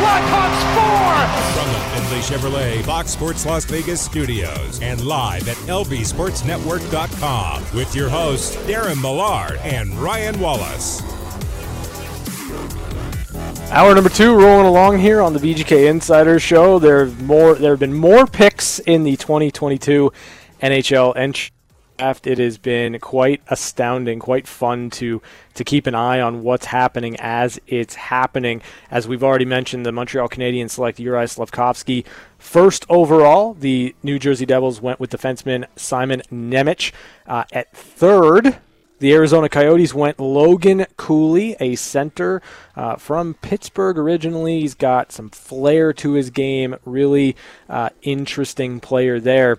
Blackhawks 4! From the Findlay Chevrolet Fox Sports Las Vegas studios and live at lvsportsnetwork.com with your hosts Darren Millard and Ryan Wallace. Hour number two rolling along here on the VGK Insider Show. There more. There have been more picks in the 2022 NHL entry draft. It has been quite astounding, quite fun to to keep an eye on what's happening as it's happening. As we've already mentioned, the Montreal Canadiens select Uri Slafkovsky first overall. The New Jersey Devils went with defenseman Simon Nemec uh, at third. The Arizona Coyotes went Logan Cooley, a center uh, from Pittsburgh originally. He's got some flair to his game, really uh, interesting player there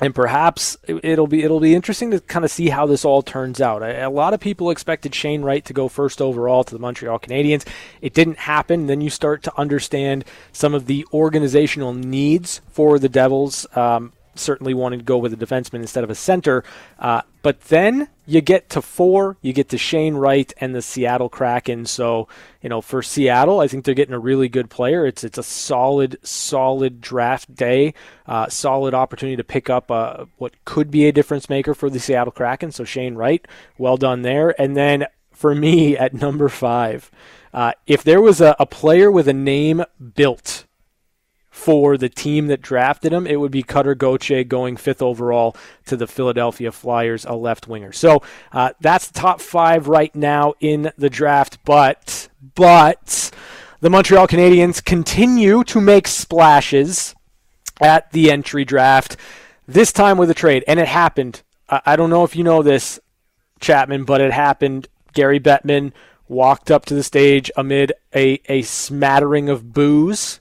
and perhaps it'll be it'll be interesting to kind of see how this all turns out. A, a, lot of people expected Shane Wright to go first overall to the Montreal Canadiens. It didn't happen. Then you start to understand some of the organizational needs for the Devils. Um, certainly wanted to go with a defenseman instead of a center. Uh, but then you get to four, you get to Shane Wright and the Seattle Kraken. So, you know, for Seattle, I think they're getting a really good player. It's it's a solid, solid draft day, uh, solid opportunity to pick up a, what could be a difference maker for the Seattle Kraken. So Shane Wright, well done there. And then for me at number five, uh, if there was a, a player with a name built for the team that drafted him, it would be Cutter Gauthier going fifth overall to the Philadelphia Flyers, a left winger. So uh, that's top five right now in the draft. But but the Montreal Canadiens continue to make splashes at the entry draft. This time with a trade, and it happened. I don't know if you know this, Chapman, but it happened. Gary Bettman walked up to the stage amid a, a smattering of boos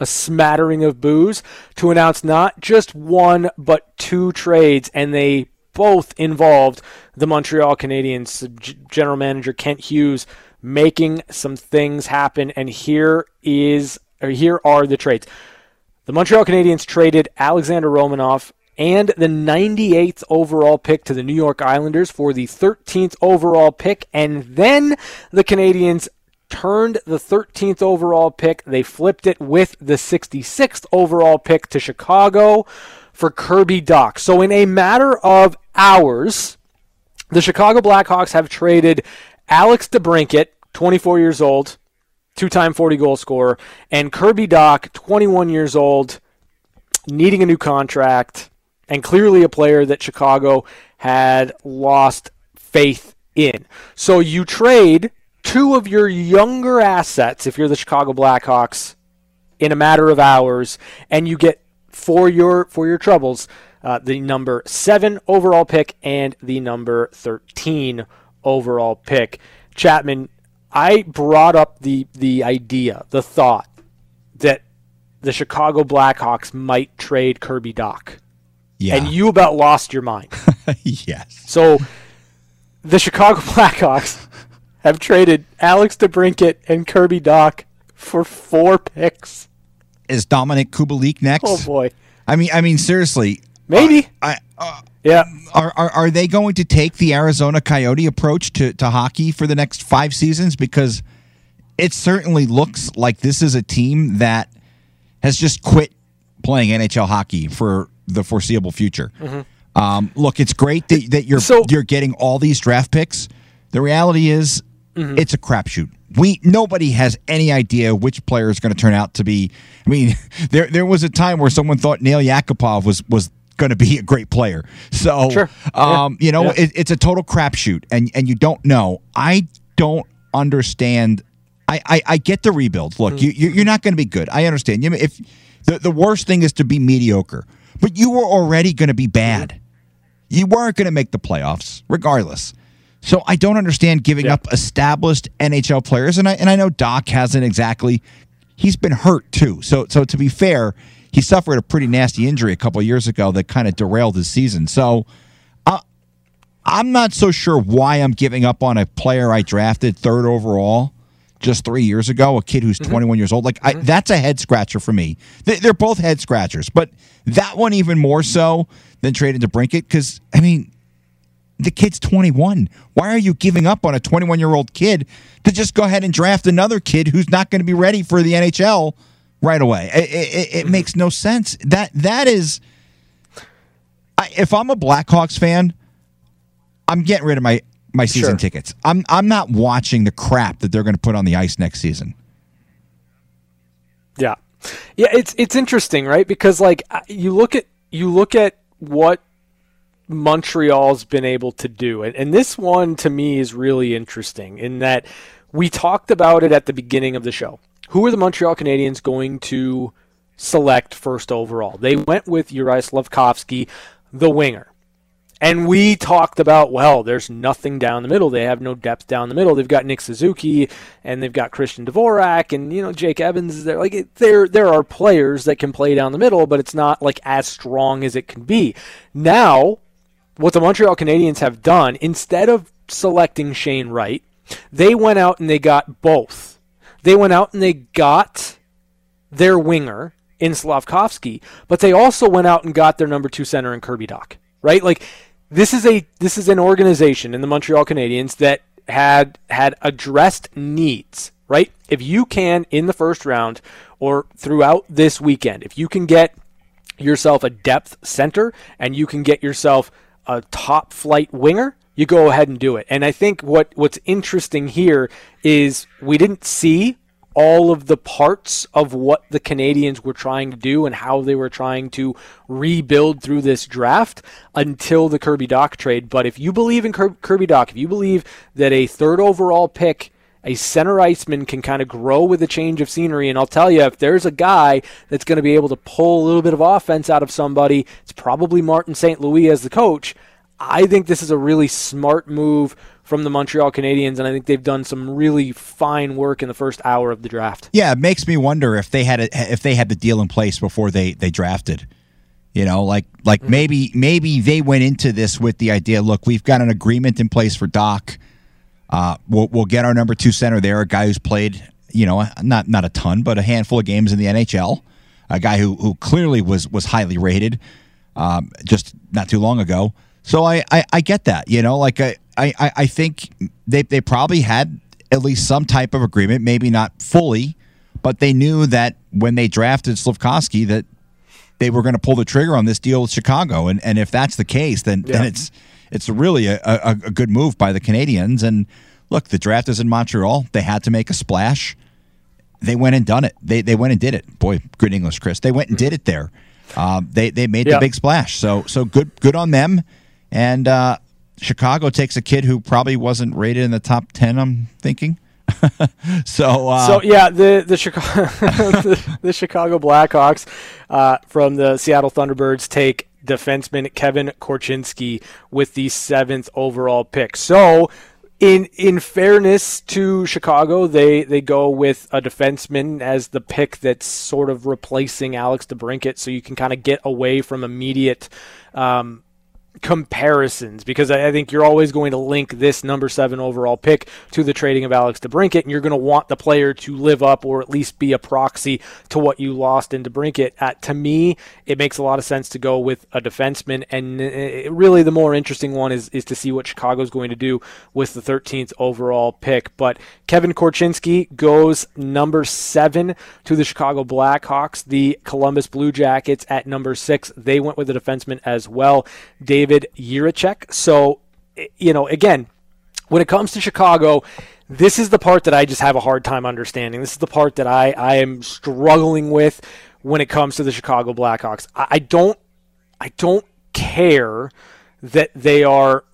a smattering of boos to announce not just one but two trades, and they both involved the Montreal Canadiens. General Manager Kent Hughes making some things happen, and here is or here are the trades. The Montreal Canadiens traded Alexander Romanov and the 98th overall pick to the New York Islanders for the 13th overall pick, and then the Canadiens turned the 13th overall pick. They flipped it with the 66th overall pick to Chicago for Kirby Dach. So, in a matter of hours, the Chicago Blackhawks have traded Alex DeBrincat, 24 years old, two time 40 goal scorer, and Kirby Dach, 21 years old, needing a new contract, and clearly a player that Chicago had lost faith in. So, you trade two of your younger assets, if you're the Chicago Blackhawks, in a matter of hours, and you get for your for your troubles uh, the number seven overall pick and the number thirteen overall pick. Chapman, I brought up the the idea, the thought that the Chicago Blackhawks might trade Kirby Dach. Yeah. And you about lost your mind. yes. So the Chicago Blackhawks have traded Alex DeBrincat and Kirby Dach for four picks. Is Dominik Kubalik next? Oh boy! I mean, I mean, seriously, maybe. Uh, I, uh, yeah. Are, are are they going to take the Arizona Coyote approach to to hockey for the next five seasons? Because it certainly looks like this is a team that has just quit playing NHL hockey for the foreseeable future. Mm-hmm. Um, look, it's great that, that you're so, you're getting all these draft picks. The reality is Mm-hmm. It's a crapshoot. We nobody has any idea which player is going to turn out to be. I mean, there there was a time where someone thought Nail Yakupov was was going to be a great player. So, sure. um, yeah. you know, yeah. it, it's a total crapshoot, and and you don't know. I don't understand. I I, I get the rebuild. Look, mm-hmm. you you're not going to be good. I understand. You if the the worst thing is to be mediocre, but you were already going to be bad. Mm-hmm. You weren't going to make the playoffs, regardless. So I don't understand giving Yeah. up established NHL players, and I and I know Dach hasn't exactly. He's been hurt too. So so to be fair, he suffered a pretty nasty injury a couple years ago that kind of derailed his season. So. Uh, I'm not so sure why I'm giving up on a player I drafted third overall just three years ago, a kid who's 21 years old. Like I, that's a head scratcher for me. They, they're both head scratchers, but that one even more so than trading DeBrincat because I mean, the kid's 21. Why are you giving up on a 21 year old kid to just go ahead and draft another kid who's not going to be ready for the NHL right away? It, it, it makes no sense. That that is, I, if I'm a Blackhawks fan, I'm getting rid of my my season Sure. tickets. I'm I'm not watching the crap that they're going to put on the ice next season. Yeah, yeah. It's it's interesting, right? Because like you look at you look at what Montreal's been able to do, and, and this one to me is really interesting in that we talked about it at the beginning of the show. Who are the Montreal Canadiens going to select first overall? They went with Uri Slafkovsky, the winger. And we talked about, well, there's nothing down the middle. They have no depth down the middle. They've got Nick Suzuki and they've got Christian Dvorak and you know Jake Evans is there. Like there, there are players that can play down the middle, but it's not like as strong as it can be. Now, what the Montreal Canadiens have done instead of selecting Shane Wright, they went out and they got both. They went out and they got their winger in Slafkovsky, but they also went out and got their number two center in Kirby Dach. Right? Like this is a this is an organization in the Montreal Canadiens that had had addressed needs. Right? If you can in the first round or throughout this weekend, if you can get yourself a depth center and you can get yourself a top flight winger, you go ahead and do it. And I think what what's interesting here is we didn't see all of the parts of what the Canadiens were trying to do and how they were trying to rebuild through this draft until the Kirby Dach trade. But if you believe in Kirby Dach, if you believe that a third overall pick a center iceman can kind of grow with a change of scenery. And I'll tell you, if there's a guy that's going to be able to pull a little bit of offense out of somebody, it's probably Martin St. Louis as the coach. I think this is a really smart move from the Montreal Canadiens, and I think they've done some really fine work in the first hour of the draft. Yeah, it makes me wonder if they had a, if they had the deal in place before they they drafted. You know, like like mm-hmm. maybe maybe they went into this with the idea, look, we've got an agreement in place for Dach. Uh, we'll we'll get our number two center there, a guy who's played, you know, not not a ton, but a handful of games in the NHL, a guy who who clearly was was highly rated, um, just not too long ago. So I, I I get that, you know, like I I I think they they probably had at least some type of agreement, maybe not fully, but they knew that when they drafted Slafkovsky that they were going to pull the trigger on this deal with Chicago, and and if that's the case, then then it's it's really a, a, a good move by the Canadiens. And look, the draft is in Montreal; they had to make a splash. They went and done it. They they went and did it. Boy, good English, Chris. They went and did it there. Um, they they made Yeah. the big splash. So so good good on them. And uh, Chicago takes a kid who probably wasn't rated in the top ten. I'm thinking. so uh, So yeah, the the Chicago the, the Chicago Blackhawks uh, from the Seattle Thunderbirds take defenseman Kevin Korchinski with the seventh overall pick. So. In in fairness to Chicago, they, they go with a defenseman as the pick that's sort of replacing Alex DeBrincat, so you can kind of get away from immediate um, comparisons because I think you're always going to link this number seven overall pick to the trading of Alex DeBrincat, and you're going to want the player to live up or at least be a proxy to what you lost in DeBrincat. Uh, to me, it makes a lot of sense to go with a defenseman, and uh, really the more interesting one is is to see what Chicago's going to do with the 13th overall pick. But Kevin Korchinski goes number seven to the Chicago Blackhawks. The Columbus Blue Jackets at number six, they went with a defenseman as well, David Jiricek. So, eh, you know, again, when it comes to Chicago, this is the part that I just have a hard time understanding. This is the part that I, I am struggling with when it comes to the Chicago Blackhawks. I, I don't I don't care that they are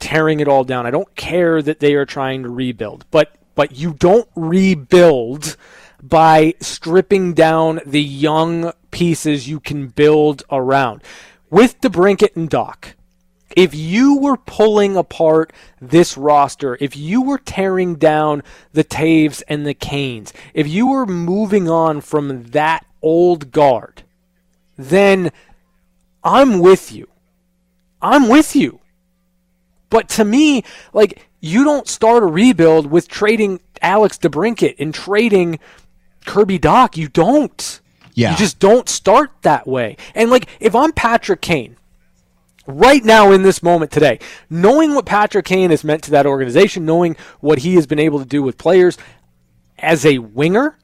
tearing it all down. I don't care that they are trying to rebuild. But but you don't rebuild by stripping down the young pieces you can build around. With DeBrincat and Dach, if you were pulling apart this roster, if you were tearing down the Toews and the Kanes, if you were moving on from that old guard, then I'm with you. I'm with you. But to me, like, you don't start a rebuild with trading Alex DeBrincat and trading Kirby Dach. You don't. Yeah. You just don't start that way. And, like, if I'm Patrick Kane, right now in this moment today, knowing what Patrick Kane has meant to that organization, knowing what he has been able to do with players as a winger,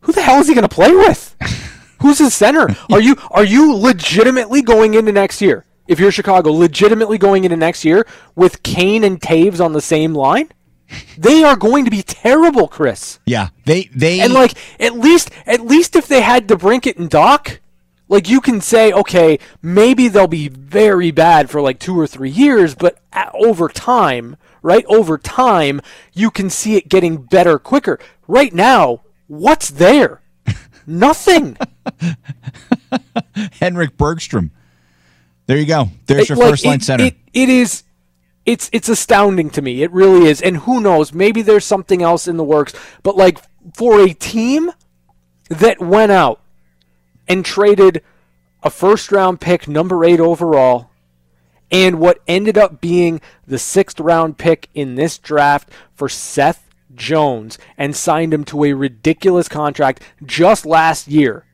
who the hell is he going to play with? Who's his center? Are you are you legitimately going into next year? If you're Chicago, legitimately going into next year with Kane and Toews on the same line? They are going to be terrible, Chris. Yeah, they they And like at least at least if they had DeBrincat and Dach, like you can say, okay, maybe they'll be very bad for like two or three years, but a- over time, right? Over time, you can see it getting better quicker. Right now, what's there? Nothing. Henrik Borgstrom. There you go. There's It- your like, first line it- center. It, it is. It's it's astounding to me. It really is. And who knows? Maybe there's something else in the works. But like for a team that went out and traded a first round pick, number eight overall, and what ended up being the sixth round pick in this draft for Seth Jones and signed him to a ridiculous contract just last year.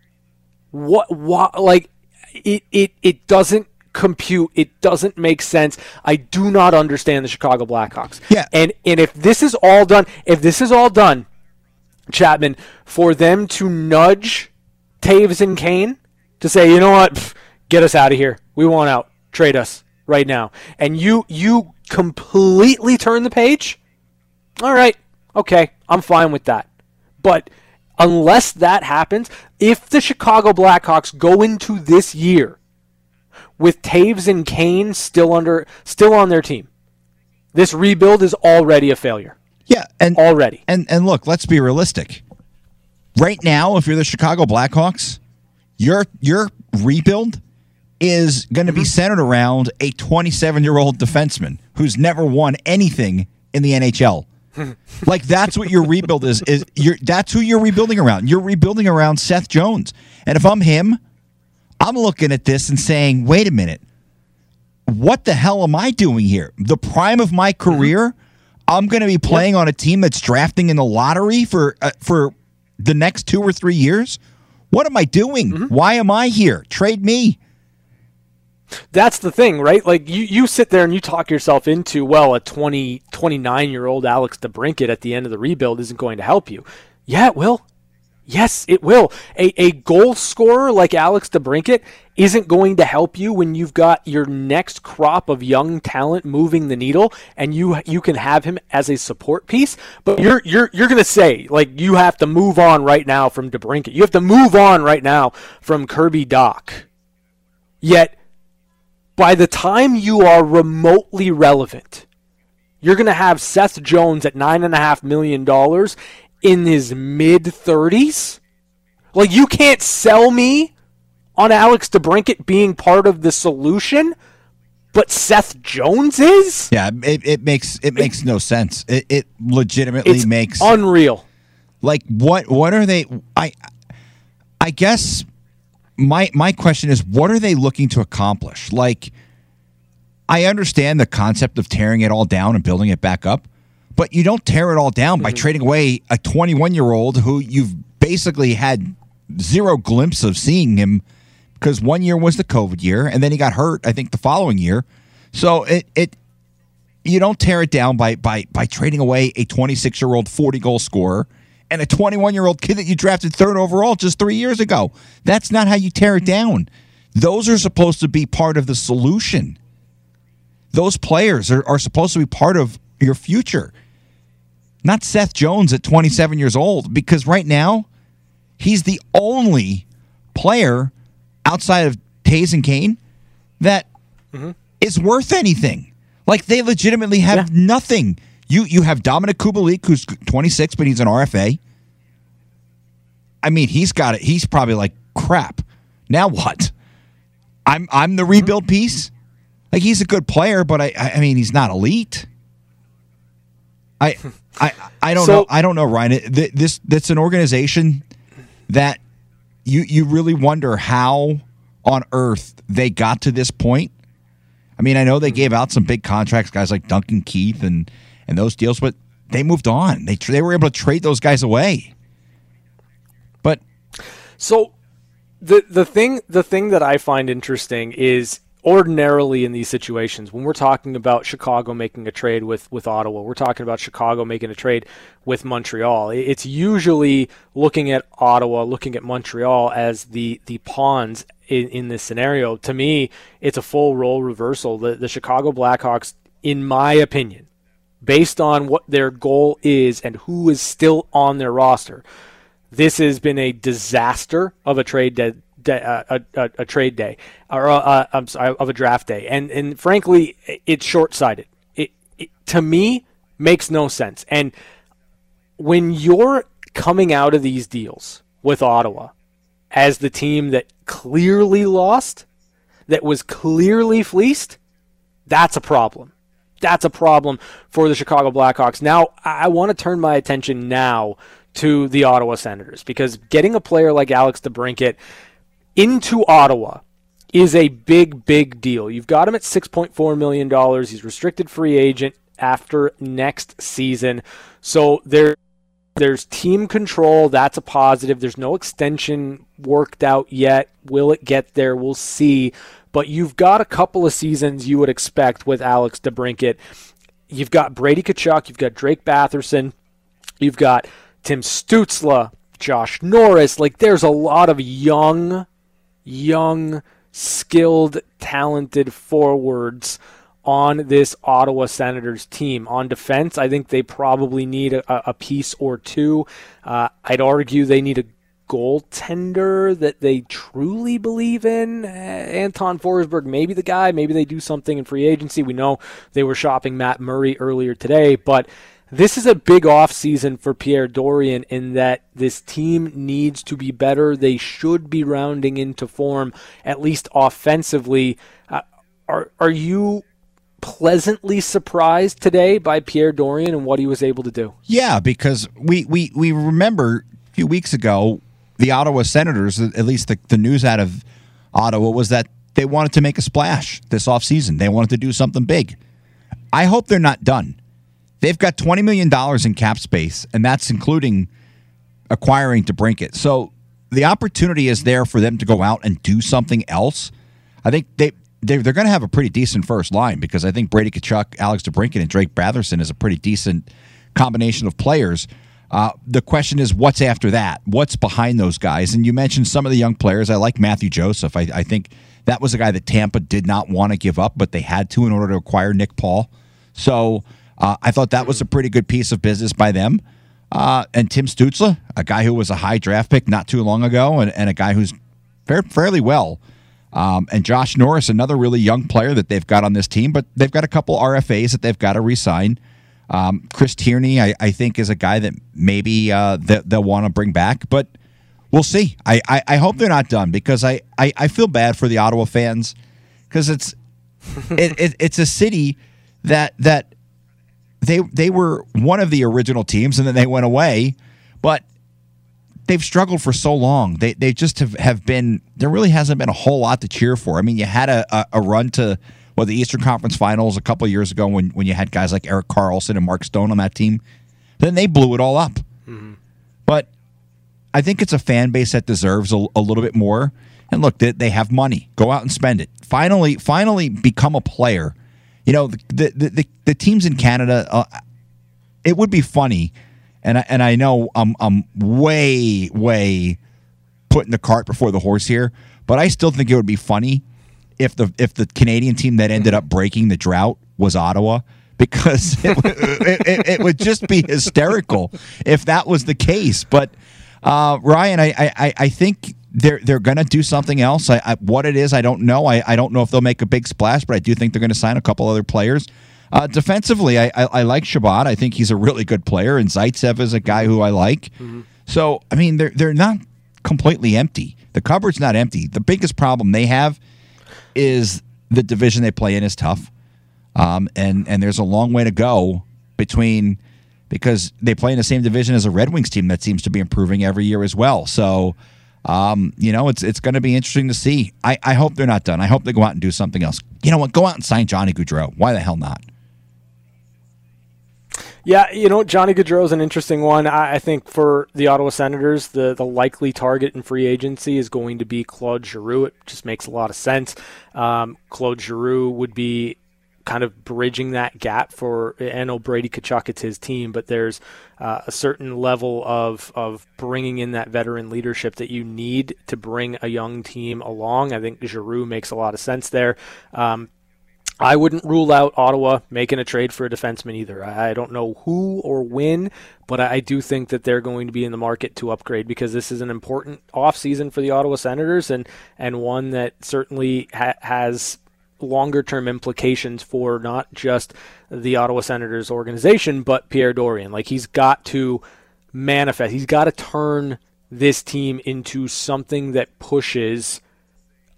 What, what like it, it, it doesn't compute. It doesn't make sense. I do not understand the Chicago Blackhawks. Yeah. And and if this is all done, if this is all done, Chapman, for them to nudge Toews and Kane to say, you know what, Pff, get us out of here. We want out. Trade us right now. And you you completely turn the page. All right, okay, I'm fine with that. But unless that happens, if the Chicago Blackhawks go into this year with Toews and Kane still under still on their team, this rebuild is already a failure. yeah, and Already. And and look, let's be realistic. Right now, if you're the Chicago Blackhawks, your your rebuild is going to be mm-hmm. centered around a 27 year old defenseman who's never won anything in the NHL. like that's what your rebuild is. Is you're that's who you're rebuilding around. You're rebuilding around Seth Jones. And if I'm him, I'm looking at this and saying, wait a minute, what the hell am I doing here? The prime of my career, I'm going to be playing on a team that's drafting in the lottery for uh, for the next two or three years. What am I doing? Why am I here? Trade me. That's the thing, right? Like you, you sit there and you talk yourself into, well, a 20, 29 year old Alex DeBrincat at the end of the rebuild isn't going to help you. Yeah, it will. Yes, it will. A, a goal scorer like Alex DeBrincat isn't going to help you when you've got your next crop of young talent moving the needle, and you you can have him as a support piece. But you're you're you're going to say like you have to move on right now from DeBrincat. You have to move on right now from Kirby Dach. Yet by the time you are remotely relevant, you're going to have Seth Jones at $9.5 million in his mid 30s. Like, you can't sell me on Alex DeBrincat being part of the solution, but Seth Jones is? Yeah, it, it makes it makes no sense. It, it legitimately It's makes unreal. like what what are they I I guess my my question is what are they looking to accomplish? Like I understand the concept of tearing it all down and building it back up, but you don't tear it all down by mm. trading away a 21-year-old who you've basically had zero glimpse of seeing him because one year was the COVID year and then he got hurt I think the following year. So it it you don't tear it down by by by trading away a 26 year old 40 goal scorer and a 21 year old kid that you drafted third overall just three years ago. That's not how you tear it mm. down. Those are supposed to be part of the solution. Those players are, are supposed to be part of your future. Not Seth Jones at 27 years old, because right now he's the only player outside of Toews and Kane that mm-hmm. is worth anything. Like they legitimately have Yeah. nothing. You you have Dominik Kubalik, who's 26, but he's an RFA. I mean, he's got it. He's probably like crap. Now what? I'm I'm the mm-hmm. rebuild piece. Like he's a good player, but I I mean he's not elite. I I I don't So- know. I don't know, Ryan. It- This that's an organization that you you really wonder how on earth they got to this point. I mean, I know they gave out some big contracts, guys like Duncan Keith and and those deals, but they moved on. They they were able to trade those guys away. But So the the thing the thing that I find interesting is ordinarily in these situations when we're talking about Chicago making a trade with with Ottawa, we're talking about Chicago making a trade with Montreal. It's usually looking at Ottawa, looking at Montreal as the the pawns in, in this scenario. To me, it's a full role reversal. The the Chicago Blackhawks, in my opinion, based on what their goal is and who is still on their roster, this has been a disaster of a trade day uh, a, a, trade day or uh, uh, I'm sorry, of a draft day, and and frankly, it's short sighted. It, it to me makes no sense. And when you're coming out of these deals with Ottawa as the team that clearly lost, that was clearly fleeced, that's a problem. That's a problem for the Chicago Blackhawks. Now, I want to turn my attention now to the Ottawa Senators because getting a player like Alex DeBrincat into Ottawa is a big, big deal. You've got him at $6.4 million. He's restricted free agent after next season. So there there's team control. That's a positive. There's no extension worked out yet. Will it get there? We'll see. But you've got a couple of seasons you would expect with Alex DeBrincat. You've got Brady Tkachuk. You've got Drake Batherson. You've got Tim Stützle, Josh Norris. Like there's a lot of young, young, skilled, talented forwards on this Ottawa Senators team. On defense, I think they probably need a, a piece or two. Uh, I'd argue they need a goaltender that they truly believe in. Uh, Anton Forsberg, maybe the guy. Maybe they do something in free agency. We know they were shopping Matt Murray earlier today, but this is a big offseason for Pierre Dorion in that this team needs to be better. They should be rounding into form, at least offensively. Uh, are are you pleasantly surprised today by Pierre Dorion and what he was able to do? Yeah, because we we we remember a few weeks ago the Ottawa Senators, at least the, the news out of Ottawa was that they wanted to make a splash this offseason. They wanted to do something big. I hope they're not done. They've got $20 million in cap space, and that's including acquiring DeBrincat. So the opportunity is there for them to go out and do something else. I think they they're, they're going to have a pretty decent first line because I think Brady Tkachuk, Alex DeBrincat, and Drake Batherson is a pretty decent combination of players. Uh, the question is, what's after that? What's behind those guys? And you mentioned some of the young players. I like Matthew Joseph. I, I think that was a guy that Tampa did not want to give up, but they had to in order to acquire Nick Paul. So uh, I thought that was a pretty good piece of business by them. Uh, and Tim Stützle, a guy who was a high draft pick not too long ago, and, and a guy who's fair, fairly well. Um, and Josh Norris, another really young player that they've got on this team, but they've got a couple RFAs that they've got to re-sign. Um, Chris Tierney, I, I think, is a guy that maybe uh, they'll want to bring back, but we'll see. I, I, I hope they're not done because I, I, I feel bad for the Ottawa fans because it's it, it, it's a city that that they they were one of the original teams and then they went away, but they've struggled for so long. They they just have, have been there really hasn't been a whole lot to cheer for. I mean, you had a, a, a run to well the Eastern Conference Finals a couple of years ago when when you had guys like Erik Karlsson and Mark Stone on that team. Then they blew it all up. Mm-hmm. But I think it's a fan base that deserves a, a little bit more. And look, they, they have money. Go out and spend it. Finally, finally become a player. You know, the the, the, the teams in Canada. Uh, it would be funny, and I, and I know I'm I'm way way putting the cart before the horse here, but I still think it would be funny if the if the Canadian team that ended up breaking the drought was Ottawa because it, would- it, it, it would just be hysterical if that was the case. But uh, Ryan, I, I, I think they're they're going to do something else. I, I, what it is, I don't know. I, I don't know if they'll make a big splash, but I do think they're going to sign a couple other players. Uh, defensively, I, I, I like Chabot. I think he's a really good player, and Zaitsev is a guy who I like. So, I mean, they're they're not completely empty. The cupboard's not empty. The biggest problem they have is the division they play in is tough, um, and and there's a long way to go between because they play in the same division as a Red Wings team that seems to be improving every year as well. So. Um, you know, it's it's going to be interesting to see. I, I hope they're not done. I hope they go out and do something else. You know what? Go out and sign Johnny Gaudreau. Why the hell not? Yeah, you know, Johnny Gaudreau is an interesting one. I, I, think for the Ottawa Senators, the, the likely target in free agency is going to be Claude Giroux. It just makes a lot of sense. Um, Claude Giroux would be kind of bridging that gap for I know Brady Tkachuk it's his team, but there's uh, a certain level of of bringing in that veteran leadership that you need to bring a young team along. I think Giroux makes a lot of sense there. Um, I wouldn't rule out Ottawa making a trade for a defenseman either. I don't know who or when, but I do think that they're going to be in the market to upgrade because this is an important offseason for the Ottawa Senators and, and one that certainly ha- has longer term implications for not just the Ottawa Senators organization, but Pierre Dorion. Like he's got to manifest, he's got to turn this team into something that pushes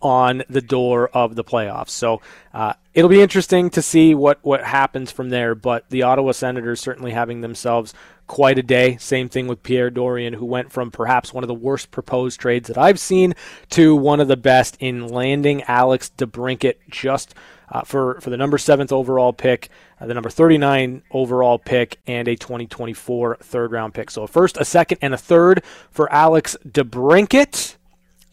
on the door of the playoffs. So uh, it'll be interesting to see what, what happens from there. But the Ottawa Senators certainly having themselves quite a day. Same thing with Pierre Dorion, who went from perhaps one of the worst proposed trades that I've seen to one of the best in landing Alex DeBrincat just uh, for, for the number seventh overall pick, uh, the number 39 overall pick, and a 2024 third round pick. So a first, a second, and a third for Alex DeBrincat.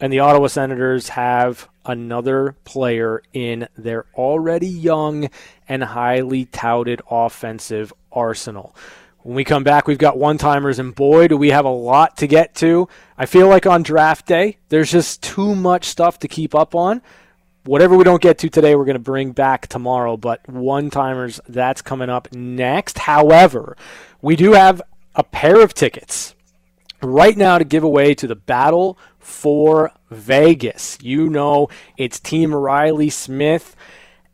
And the Ottawa Senators have another player in their already young and highly touted offensive arsenal. When we come back, we've got one timers, and boy, do we have a lot to get to. I feel like on draft day, there's just too much stuff to keep up on. Whatever we don't get to today, we're going to bring back tomorrow, but one timers, that's coming up next. However, we do have a pair of tickets right now to give away to the Battle for Vegas. You know, it's Team Riley Smith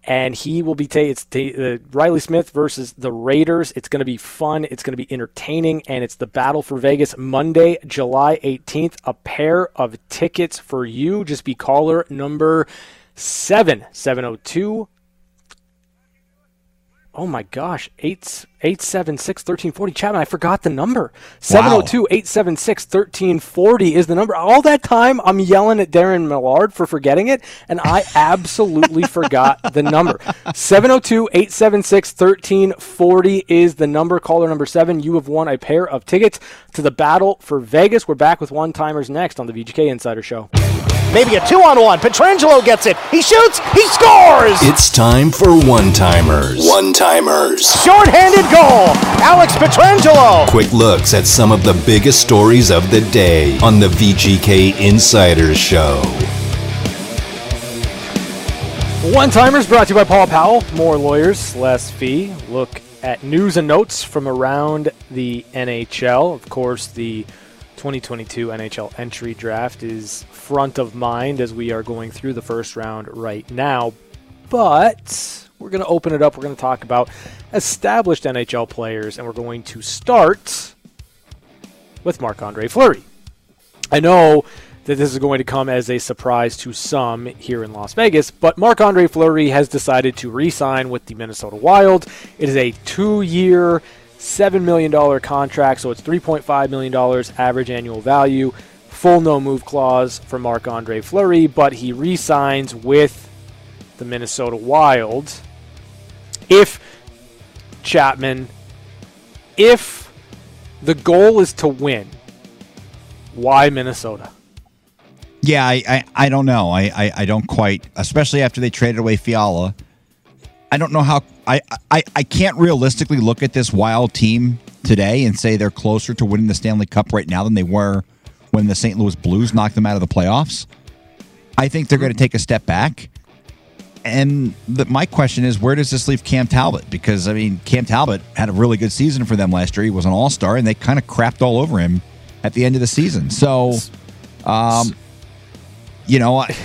and he will be taking it's t- uh, Riley Smith versus the Raiders. It's going to be fun. It's going to be entertaining, and it's the battle for Vegas Monday, July 18th. A pair of tickets for you. Just be caller number seven seven zero oh two Oh my gosh, 876 1340. Chapman, I forgot the number. 702 876 1340 is the number. All that time, I'm yelling at Darren Millard for forgetting it, and I absolutely forgot the number. 702 876 1340 is the number. Caller number seven, you have won a pair of tickets to the Battle for Vegas. We're back with one timers next on the VGK Insider Show. Maybe a two on one. Pietrangelo gets it. He shoots. He scores. It's time for one timers. One timers. Short-handed goal. Alex Pietrangelo. Quick looks at some of the biggest stories of the day on the VGK Insiders Show. One timers brought to you by Paul Powell. More lawyers, less fee. Look at news and notes from around the NHL. Of course, the 2022 NHL entry draft is front of mind as we are going through the first round right now. But we're going to open it up. We're going to talk about established NHL players, and we're going to start with Marc Andre Fleury. I know that this is going to come as a surprise to some here in Las Vegas, but Marc Andre Fleury has decided to re sign with the Minnesota Wild. It is a two year, $7 million contract, so it's $3.5 million average annual value. Full no move clause for Marc Andre Fleury, but he re signs with the Minnesota Wild. If Chapman, if the goal is to win, why Minnesota? Yeah, I, I, I don't know. I, I, I don't quite, especially after they traded away Fiala. I don't know how I, I I can't realistically look at this wild team today and say they're closer to winning the Stanley Cup right now than they were when the St. Louis Blues knocked them out of the playoffs. I think they're going to take a step back. And the, my question is, where does this leave Cam Talbot? Because I mean, Cam Talbot had a really good season for them last year. He was an All Star, and they kind of crapped all over him at the end of the season. So, um, you know, I,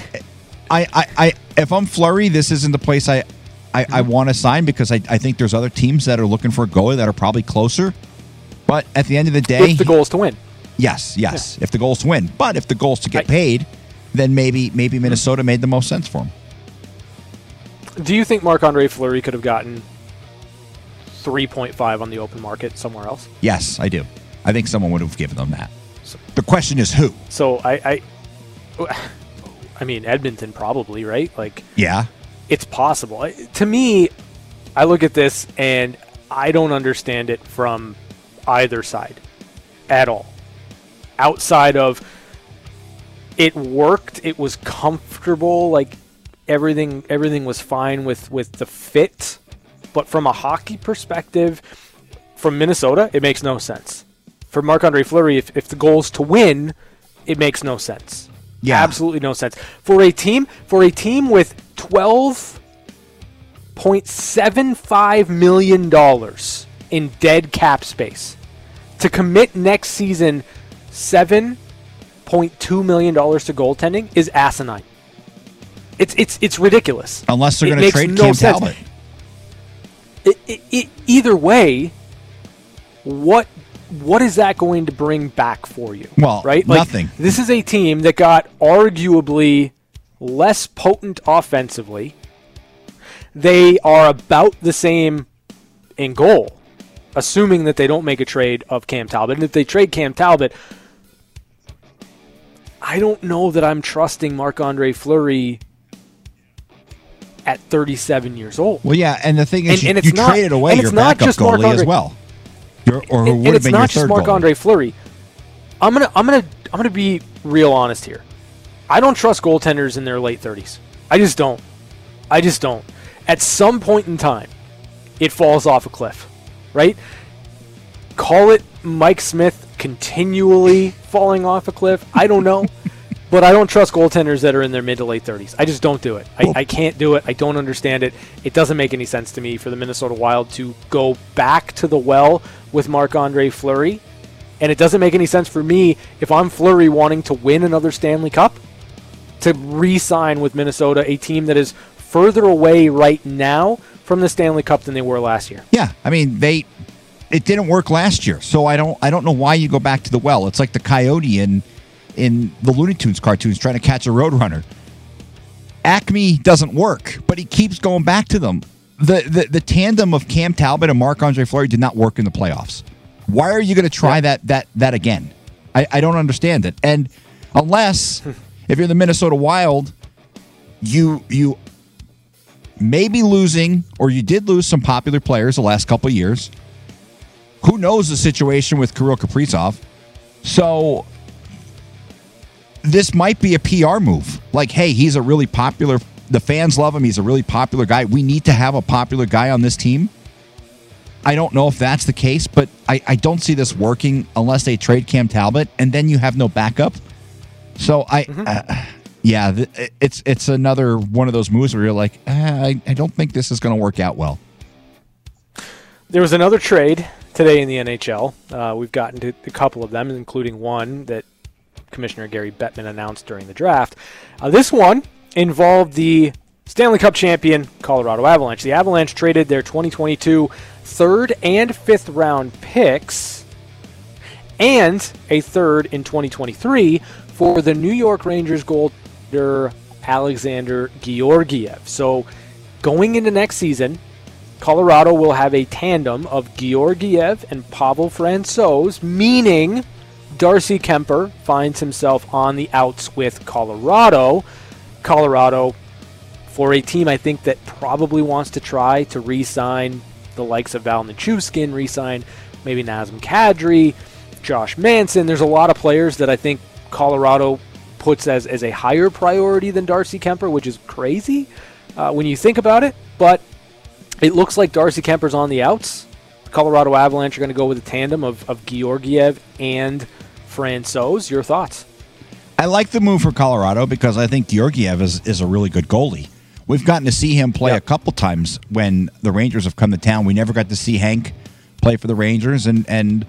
I, I, if I'm Fleury, this isn't the place I I, I want to sign because I, I think there's other teams that are looking for a goalie that are probably closer. But at the end of the day, if the goal is to win, yes, yes. Yeah. If the goal is to win, but if the goal is to get paid, then maybe maybe Minnesota made the most sense for him. Do you think Marc Andre Fleury could have gotten 3.5 on the open market somewhere else? Yes, I do. I think someone would have given them that. The question is who? So I, I, I mean Edmonton probably right. Like Yeah. it's possible. To me, I look at this and I don't understand it from either side at all. Outside of it worked, it was comfortable, like everything everything was fine with with the fit, but from a hockey perspective, from Minnesota, it makes no sense. For Marc-Andre Fleury, if, if the goal is to win, it makes no sense. Yeah. Absolutely no sense. For a team for a team with 12 $1.75 million in dead cap space to commit next season $7.2 million to goaltending is asinine. It's, it's, it's ridiculous. Unless they're going to trade no Cam. Talbot. It, it, it, either way, what what is that going to bring back for you? Well, right? nothing. This is a team that got arguably less potent offensively. They are about the same in goal, assuming that they don't make a trade of Cam Talbot. And if they trade Cam Talbot, I don't know that I'm trusting Marc Andre Fleury at 37 years old. Well, yeah, and the thing is, And- you, and it's you not- traded away your it's not backup just goalie as Marc-Andre- well, your, or and, would and have it's not just Marc Andre Fleury. I'm gonna I'm gonna I'm gonna be real honest here. I don't trust goaltenders in their late 30s. I just don't. I just don't. At some point in time, it falls off a cliff, right? Call it Mike Smith continually falling off a cliff. I don't know. but I don't trust goaltenders that are in their mid to late 30s. I just don't do it. I, I can't do it. I don't understand it. It doesn't make any sense to me for the Minnesota Wild to go back to the well with Marc Andre Fleury. And it doesn't make any sense for me if I'm Fleury wanting to win another Stanley Cup to re sign with Minnesota, a team that is further away right now from the Stanley Cup than they were last year. Yeah, I mean they, it didn't work last year, so I don't I don't know why you go back to the well. It's like the coyote in in the Looney Tunes cartoons trying to catch a roadrunner. Acme doesn't work, but he keeps going back to them. The the, the tandem of Cam Talbot and Marc Andre Fleury did not work in the playoffs. Why are you going to try that that that again? I, I don't understand it. And unless if you're the Minnesota Wild, you you may be losing or you did lose some popular players the last couple of years. Who knows the situation with Kirill Kaprizov? So this might be a PR move. Like, hey, he's a really popular. The fans love him. He's a really popular guy. We need to have a popular guy on this team. I don't know if that's the case, but I, I don't see this working unless they trade Cam Talbot, and then you have no backup. So I, uh, yeah, th- it's it's another one of those moves where you're like, uh, I, I don't think this is going to work out well. There was another trade today in the NHL. Uh, we've gotten to a couple of them, including one that Commissioner Gary Bettman announced during the draft. Uh, this one involved the Stanley Cup champion Colorado Avalanche. The Avalanche traded their 2022 third and fifth round picks and a third in 2023 for the New York Rangers goaltender Alexander Georgiev. So going into next season, Colorado will have a tandem of Georgiev and Pavel Francouz, meaning Darcy Kuemper finds himself on the outs with Colorado. Colorado, for a team I think that probably wants to try to re sign the likes of Val Nichushkin, re sign maybe Nazem Kadri, Josh Manson. There's a lot of players that I think Colorado puts as, as a higher priority than Darcy Kuemper, which is crazy uh, when you think about it. But it looks like Darcy Kuemper's on the outs. Colorado Avalanche are going to go with a tandem of, of Georgiev and Francouz. Your thoughts? I like the move for Colorado because I think Georgiev is, is a really good goalie. We've gotten to see him play Yep. a couple times when the Rangers have come to town. We never got to see Hank play for the Rangers, and and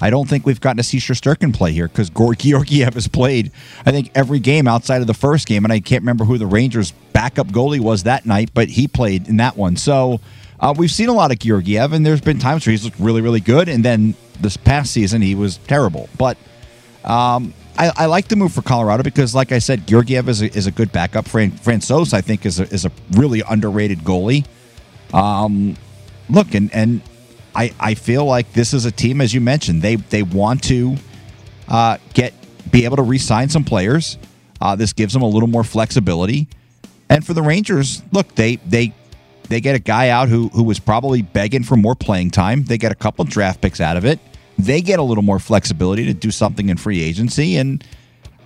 I don't think we've gotten to see Shesterkin play here because Georgiev has played, I think, every game outside of the first game, and I can't remember who the Rangers' backup goalie was that night, but he played in that one. So uh, we've seen a lot of Georgiev, and there's been times where he's looked really, really good, and then this past season he was terrible. But I, I like the move for Colorado because, like I said, Georgiev is a, is a good backup. Fran, Francouz, I think, is a, is a really underrated goalie. Um, look, and and I I feel like this is a team, as you mentioned, they they want to uh, get be able to re-sign some players. Uh, this gives them a little more flexibility. And for the Rangers, look, they they they get a guy out who who was probably begging for more playing time. They get a couple draft picks out of it. They get a little more flexibility to do something in free agency. And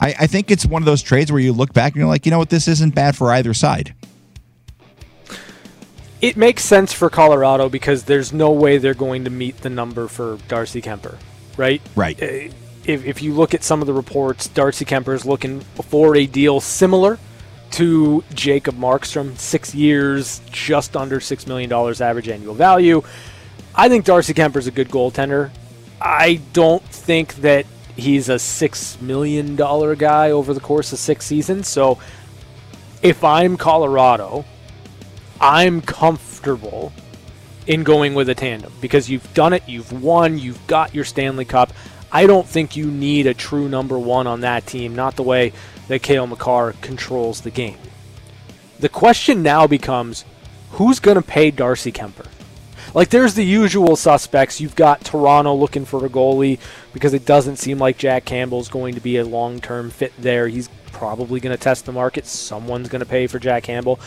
I, I think it's one of those trades where you look back and you're like, you know what, this isn't bad for either side. It makes sense for Colorado because there's no way they're going to meet the number for Darcy Kuemper, right? Right. Uh, If, if you look at some of the reports, Darcy Kuemper is looking for a deal similar to Jacob Markstrom, six years, just under $6 million average annual value. I think Darcy Kuemper is a good goaltender. I don't think that he's a $6 million guy over the course of six seasons. So if I'm Colorado, I'm comfortable in going with a tandem because you've done it, you've won, you've got your Stanley Cup. I don't think you need a true number one on that team, not the way that Cale Makar controls the game. The question now becomes who's going to pay Darcy Kuemper? Like, there's the usual suspects. You've got Toronto looking for a goalie because it doesn't seem like Jack Campbell's going to be a long term fit there. He's probably going to test the market. Someone's going to pay for Jack Campbell.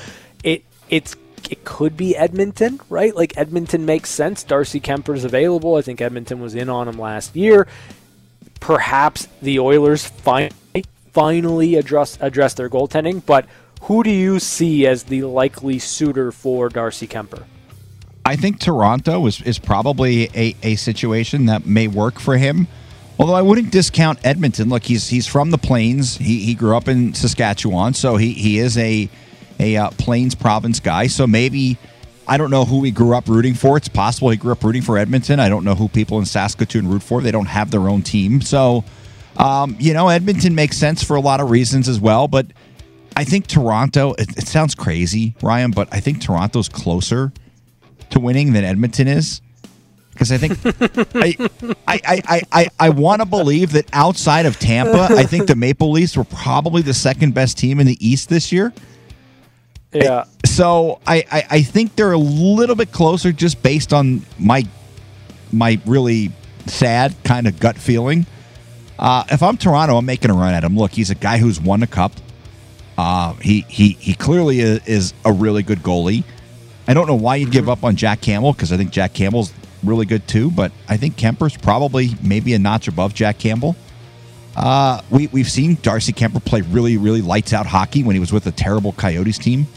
It it's it could be Edmonton, right? Like Edmonton makes sense. Darcy Kuemper's available. I think Edmonton was in on him last year. Perhaps the Oilers finally finally address address their goaltending, but who do you see as the likely suitor for Darcy Kuemper? I think Toronto is, is probably a, a situation that may work for him. Although I wouldn't discount Edmonton. Look, he's he's from the Plains. He, he grew up in Saskatchewan, so he, he is a a uh, Plains province guy. So maybe I don't know who he grew up rooting for. It's possible he grew up rooting for Edmonton. I don't know who people in Saskatoon root for. They don't have their own team. So um, you know, Edmonton makes sense for a lot of reasons as well. But I think Toronto. It, it sounds crazy, Ryan, but I think Toronto's closer to winning than Edmonton is because I think I I I I, I, I want to believe that outside of Tampa, I think the Maple Leafs were probably the second best team in the East this year. Yeah. So I, I, I think they're a little bit closer just based on my my really sad kind of gut feeling. Uh, if I'm Toronto, I'm making a run at him. Look, he's a guy who's won a cup. Uh, he he he clearly is, is a really good goalie. I don't know why you'd give up on Jack Campbell because I think Jack Campbell's really good too. But I think Kuemper's probably maybe a notch above Jack Campbell. Uh, we we've seen Darcy Kuemper play really really lights out hockey when he was with a terrible Coyotes team.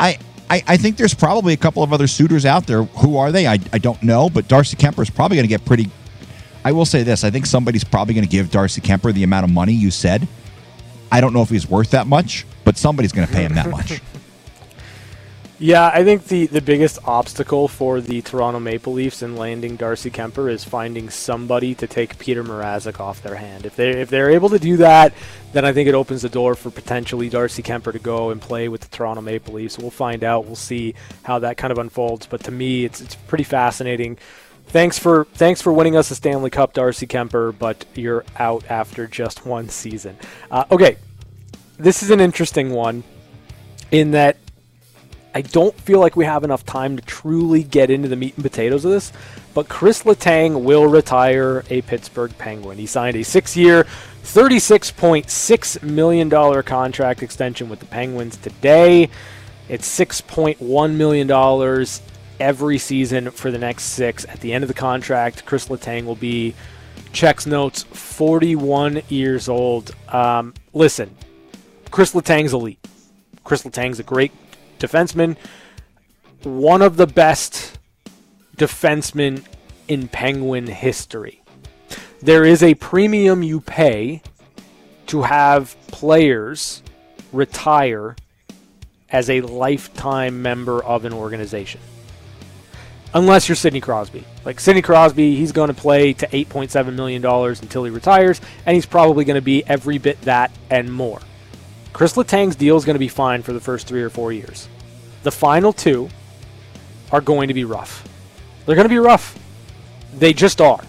I. I, I think there's probably a couple of other suitors out there. Who are they? I, I don't know, but Darcy Kuemper is probably going to get pretty. I will say this: I think somebody's probably going to give Darcy Kuemper the amount of money you said. I don't know if he's worth that much, but somebody's going to pay him that much. Yeah, I think the, the biggest obstacle for the Toronto Maple Leafs in landing Darcy Kuemper is finding somebody to take Peter Mrazek off their hand. If they if they're able to do that, then I think it opens the door for potentially Darcy Kuemper to go and play with the Toronto Maple Leafs. We'll find out. We'll see how that kind of unfolds. But to me, it's it's pretty fascinating. Thanks for thanks for winning us a Stanley Cup, Darcy Kuemper, but you're out after just one season. Uh, okay, this is an interesting one in that I don't feel like we have enough time to truly get into the meat and potatoes of this, but Chris Letang will retire a Pittsburgh Penguin. He signed a six year, $36.6 million contract extension with the Penguins today. It's $6.1 million every season for the next six. At the end of the contract, Chris Letang will be, checks notes, 41 years old. Um, listen, Chris Letang's elite. Chris Letang's a great defenseman, one of the best defensemen in Penguin history. There is a premium you pay to have players retire as a lifetime member of an organization. Unless you're Sidney Crosby. Like Sidney Crosby, he's going to play to $8.7 million until he retires, and he's probably going to be every bit that and more. Chris Letang's deal is going to be fine for the first three or four years. The final two are going to be rough. They're going to be rough. They just are.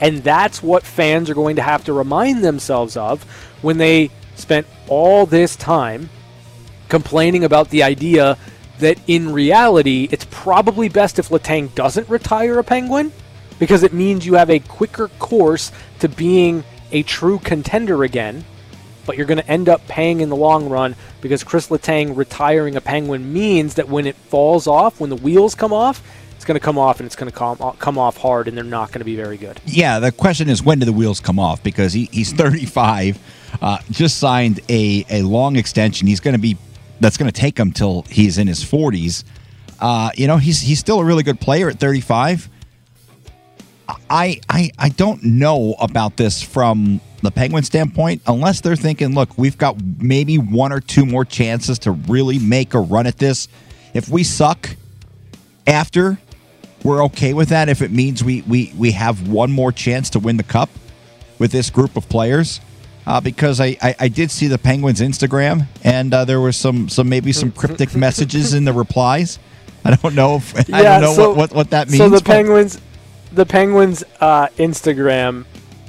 And that's what fans are going to have to remind themselves of when they spent all this time complaining about the idea that in reality, it's probably best if Letang doesn't retire a Penguin because it means you have a quicker course to being a true contender again. But you're going to end up paying in the long run because Chris Letang retiring a Penguin means that when it falls off, when the wheels come off, it's going to come off and it's going to come, off hard and they're not going to be very good. Yeah, the question is when do the wheels come off? Because he, he's 35, uh, just signed a, a long extension. He's going to be that's going to take him till he's in his 40s. Uh, you know, he's he's still a really good player at 35. I I I don't know about this from the Penguin standpoint, unless they're thinking, look, we've got maybe one or two more chances to really make a run at this. If we suck after, we're okay with that. If it means we we we have one more chance to win the cup with this group of players uh, because I, I, I did see the Penguins Instagram and uh, there was some some maybe some cryptic messages in the replies. I don't know if yeah, I don't know so, what, what, what that means. So the Penguins the Penguins uh, Instagram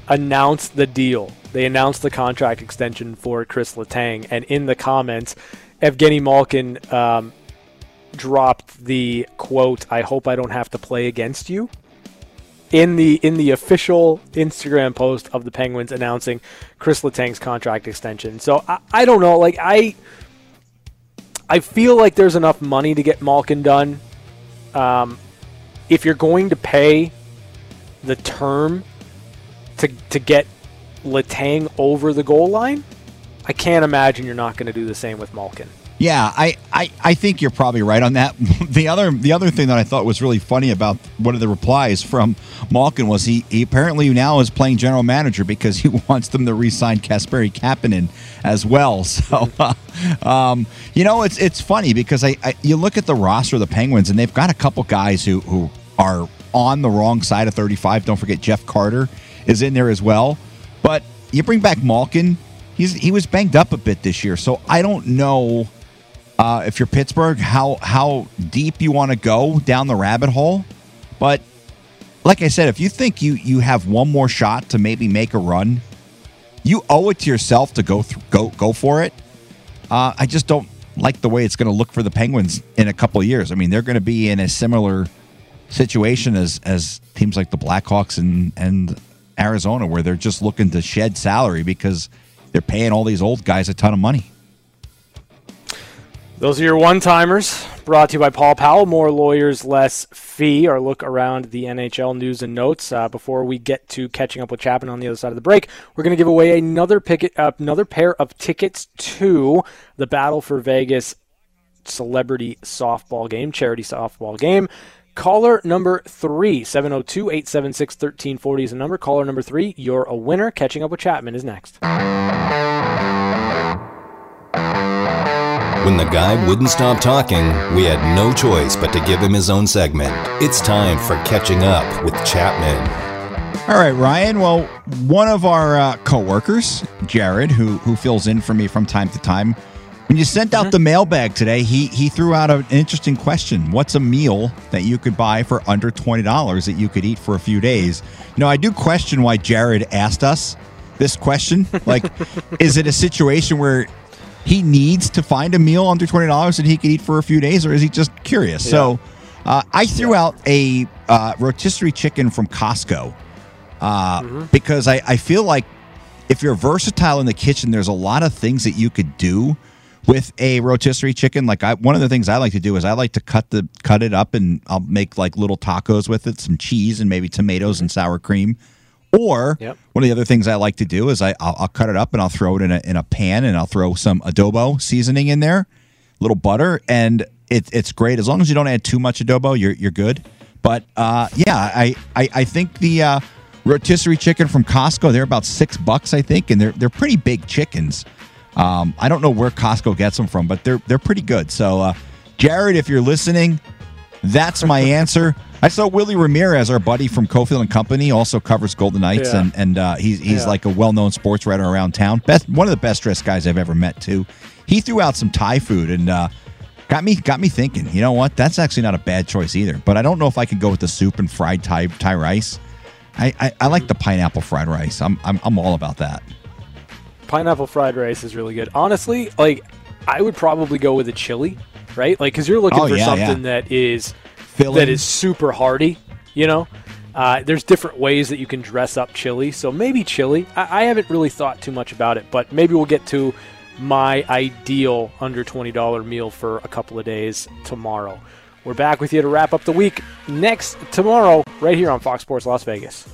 announced the deal. They announced the contract extension for Chris Letang, and in the comments, Evgeny Malkin um, dropped the quote, "I hope I don't have to play against you." in the in the official Instagram post of the Penguins announcing Chris Letang's contract extension. So I, I don't know, like I I feel like there's enough money to get Malkin done. Um, if you're going to pay the term to to get Letang over the goal line, I can't imagine you're not going to do the same with Malkin. Yeah, I, I, I think you're probably right on that. The other the other thing that I thought was really funny about one of the replies from Malkin was he, he apparently now is playing general manager because he wants them to re-sign Kasperi Kapanen as well. So, uh, um, you know, it's it's funny because I, I you look at the roster of the Penguins and they've got a couple guys who who are on the wrong side of 35. Don't forget Jeff Carter is in there as well. But you bring back Malkin, he's he was banged up a bit this year, so I don't know uh, if you're Pittsburgh, how how deep you want to go down the rabbit hole. But like I said, if you think you you have one more shot to maybe make a run, you owe it to yourself to go th- go go for it. Uh, I just don't like the way it's going to look for the Penguins in a couple years. I mean, they're going to be in a similar situation as as teams like the Blackhawks and and Arizona, where they're just looking to shed salary because they're paying all these old guys a ton of money. Those are your one timers brought to you by Paul Powell. More lawyers, less fee. Our look around the NHL news and notes. Uh, before we get to catching up with Chapman on the other side of the break, we're going to give away another picket, uh, another pair of tickets to the Battle for Vegas celebrity softball game, charity softball game. Caller number three, 702 876 1340 is the number. Caller number three, you're a winner. Catching up with Chapman is next. When the guy wouldn't stop talking, we had no choice but to give him his own segment. It's time for Catching Up with Chapman. All right, Ryan. Well, one of our uh, coworkers, Jared, who who fills in for me from time to time, when you sent out mm-hmm. the mailbag today, he he threw out an interesting question. What's a meal that you could buy for under twenty dollars that you could eat for a few days? You know, I do question why Jared asked us this question. Like, is it a situation where he needs to find a meal under twenty dollars that he could eat for a few days, or is he just curious? Yeah. So uh, I threw yeah. out a uh, rotisserie chicken from Costco uh, mm-hmm. because I, I feel like if you're versatile in the kitchen, there's a lot of things that you could do with a rotisserie chicken. Like I, one of the things I like to do is I like to cut the cut it up and I'll make like little tacos with it, some cheese and maybe tomatoes and sour cream. Or yep. one of the other things I like to do is I I'll, I'll, cut it up and I'll throw it in a in a pan and I'll throw some adobo seasoning in there, little butter, and it, it's great as long as you don't add too much adobo. You're you're good. But uh, yeah, I, I I think the uh, rotisserie chicken from Costco they're about six bucks I think, and they're they're pretty big chickens. Um, I don't know where Costco gets them from, but they're they're pretty good. So uh, Jared, if you're listening, that's my answer. I saw Willie Ramirez, our buddy from Cofield and Company, also covers Golden Knights, yeah. and and uh, he's he's yeah. like a well known sports writer around town. Best one of the best dressed guys I've ever met too. He threw out some Thai food and uh, got me got me thinking. You know what? That's actually not a bad choice either. But I don't know if I could go with the soup and fried Thai Thai rice. I, I, I like the pineapple fried rice. I'm, I'm I'm all about that. Pineapple fried rice is really good. Honestly, like I would probably go with a chili, right? Like because you're looking Oh, for yeah, something yeah. that is Filling. that is super hearty. You know, uh, there's different ways that you can dress up chili. So maybe chili. I, I haven't really thought too much about it, but maybe we'll get to my ideal under twenty dollar meal for a couple of days tomorrow. We're back with you to wrap up the week next tomorrow, right here on Fox Sports Las Vegas.